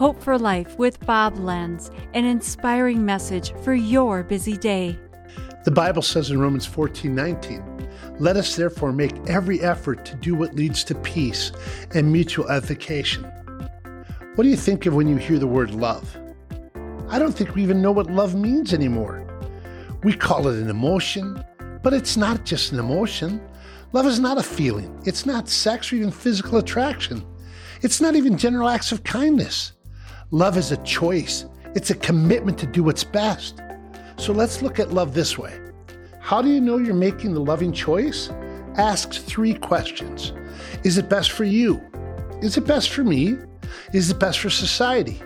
Hope for Life with Bob Lenz, an inspiring message for your busy day. The Bible says in Romans 14 19, let us therefore make every effort to do what leads to peace and mutual edification. What do you think of when you hear the word love? I don't think we even know what love means anymore. We call it an emotion, but it's not just an emotion. Love is not a feeling, it's not sex or even physical attraction, it's not even general acts of kindness. Love is a choice, it's a commitment to do what's best. So let's look at love this way How do you know you're making the loving choice? Ask three questions Is it best for you? Is it best for me? Is it best for society?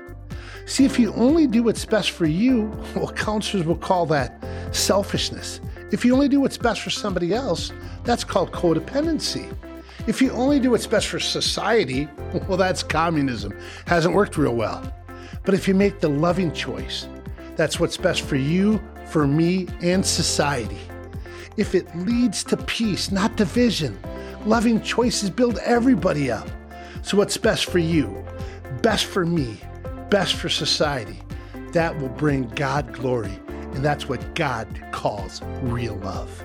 See, if you only do what's best for you, well, counselors will call that selfishness. If you only do what's best for somebody else, that's called codependency. If you only do what's best for society, well, that's communism. Hasn't worked real well. But if you make the loving choice, that's what's best for you, for me, and society. If it leads to peace, not division, loving choices build everybody up. So, what's best for you, best for me, best for society, that will bring God glory. And that's what God calls real love.